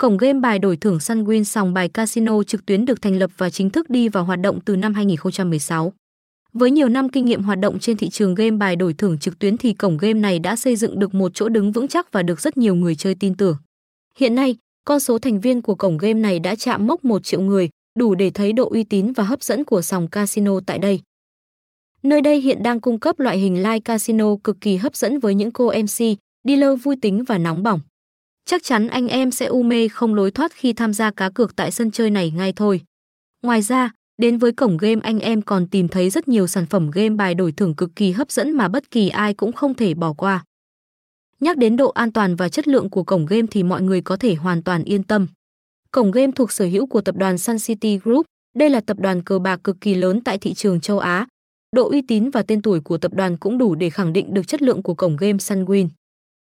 Cổng game bài đổi thưởng Sunwin sòng bài casino trực tuyến được thành lập và chính thức đi vào hoạt động từ năm 2016. Với nhiều năm kinh nghiệm hoạt động trên thị trường game bài đổi thưởng trực tuyến thì cổng game này đã xây dựng được một chỗ đứng vững chắc và được rất nhiều người chơi tin tưởng. Hiện nay, con số thành viên của cổng game này đã chạm mốc 1 triệu người, đủ để thấy độ uy tín và hấp dẫn của sòng casino tại đây. Nơi đây hiện đang cung cấp loại hình live casino cực kỳ hấp dẫn với những cô MC, dealer vui tính và nóng bỏng. Chắc chắn anh em sẽ u mê không lối thoát khi tham gia cá cược tại sân chơi này ngay thôi. Ngoài ra, đến với cổng game anh em còn tìm thấy rất nhiều sản phẩm game bài đổi thưởng cực kỳ hấp dẫn mà bất kỳ ai cũng không thể bỏ qua. Nhắc đến độ an toàn và chất lượng của cổng game thì mọi người có thể hoàn toàn yên tâm. Cổng game thuộc sở hữu của tập đoàn Sun City Group, đây là tập đoàn cờ bạc cực kỳ lớn tại thị trường châu Á. Độ uy tín và tên tuổi của tập đoàn cũng đủ để khẳng định được chất lượng của cổng game Sunwin.